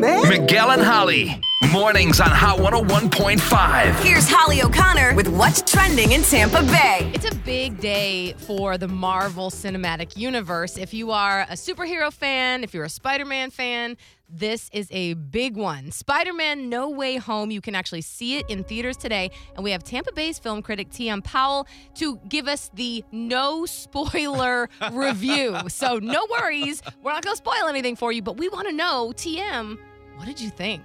man. Miguel and Holly. Mornings on Hot 101.5. Here's Holly O'Connor with what's trending in Tampa Bay. It's a big day for the Marvel Cinematic Universe. If you are a superhero fan, if you're a Spider Man fan, this is a big one. Spider Man No Way Home. You can actually see it in theaters today. And we have Tampa Bay's film critic T.M. Powell to give us the no spoiler review. So, no worries. We're not going to spoil anything for you, but we want to know, TM, what did you think?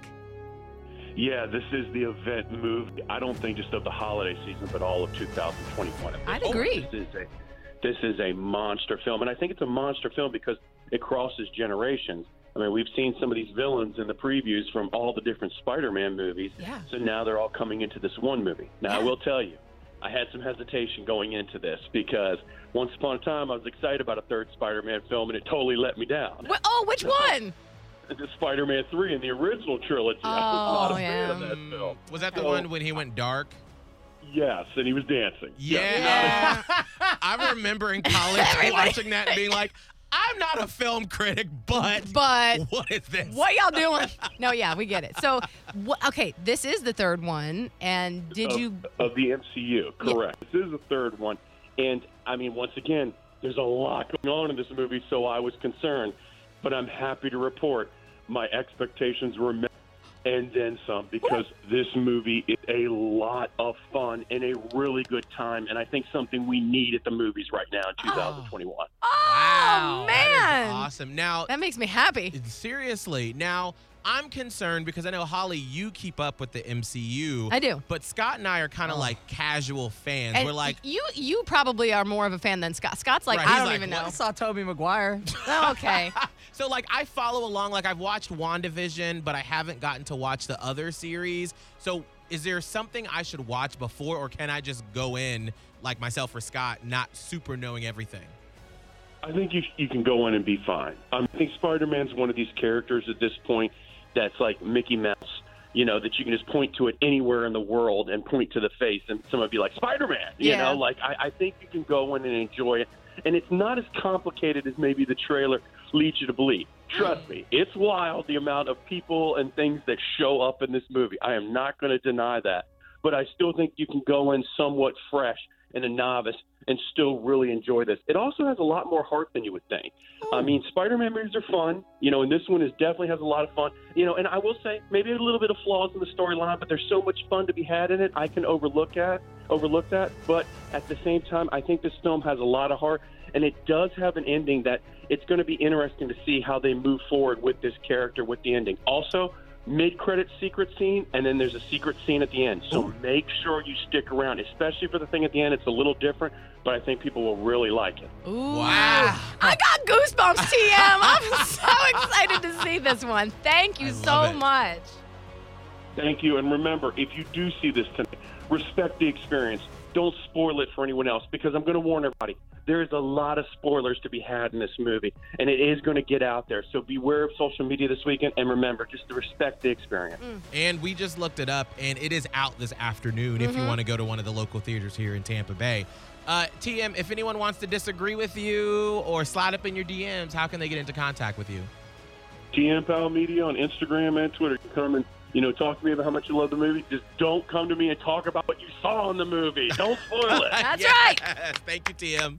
Yeah, this is the event move. I don't think just of the holiday season, but all of 2021. I'd agree. This is a this is a monster film, and I think it's a monster film because it crosses generations. I mean, we've seen some of these villains in the previews from all the different Spider-Man movies. Yeah. So now they're all coming into this one movie. Now, I will tell you, I had some hesitation going into this because once upon a time I was excited about a third Spider-Man film, and it totally let me down. Wh- Oh, which one? The Spider-Man 3 in the original trilogy. I was not Oh, a fan of yeah. that film. Was that the So- one when he went dark? Yes, and he was dancing. Yeah. I remember in college Everybody- watching that and being like, I'm not a film critic, but But what is this? What y'all doing? No, yeah, we get it. So, wh- okay, this is the third one, and did of, you? of the MCU? Correct. This is the third one, and I mean, once again, there's a lot going on in this movie, so I was concerned, but I'm happy to report my expectations were met and then some because this movie is a lot of fun and a really good time, and I think something we need at the movies right now in ah. 2021. Oh Wow, man, awesome. Now, that makes me happy. seriously, now I'm concerned because I know Holly, you keep up with the MCU. I do. But Scott and I are kind of Oh. like casual fans. And We're like, you, you probably are more of a fan than Scott. Scott's like, Right, I don't like, even what? know. I saw Tobey Maguire. Oh, okay, so like I follow along. Like I've watched WandaVision, but I haven't gotten to watch the other series. So is there something I should watch before, or can I just go in like myself or Scott, not super knowing everything? I think you you can go in and be fine. Um, I think Spider Man's one of these characters at this point that's like Mickey Mouse. You know that you can just point to it anywhere in the world and point to the face, and someone be like Spider Man. You Yeah. know, like I, I think you can go in and enjoy it, and it's not as complicated as maybe the trailer leads you to believe. Trust me, it's wild the amount of people and things that show up in this movie. I am not going to deny that, but I still think you can go in somewhat fresh and a novice and still really enjoy this. It also has a lot more heart than you would think. I hmm. mean, Spider-Man movies are fun, you know, and this one is definitely has a lot of fun, you know. And I will say maybe a little bit of flaws in the storyline, but there's so much fun to be had in it. I can overlook at overlook that, but at the same time, I think this film has a lot of heart, and it does have an ending that it's going to be interesting to see how they move forward with this character with the ending. Also, mid-credit secret scene, and then there's a secret scene at the end. So make sure you stick around, especially for the thing at the end. It's a little different, but I think people will really like it. Ooh, Wow. I got goosebumps, TM. I'm so excited to see this one. Thank you so it. much. Thank you, and remember, if you do see this tonight, respect the experience. Don't spoil it for anyone else because I'm going to warn everybody. There is a lot of spoilers to be had in this movie, and it is going to get out there. So beware of social media this weekend, and remember, just to respect the experience. And we just looked it up, and it is out this afternoon if you want to go to one of the local theaters here in Tampa Bay. Uh, TM, if anyone wants to disagree with you or slide up in your DMs, how can they get into contact with you? TM Powell Media on Instagram and Twitter. Come and you know talk to me about how much you love the movie. Just don't come to me and talk about what you saw in the movie. Don't spoil it. That's Yes. right. Thank you, TM.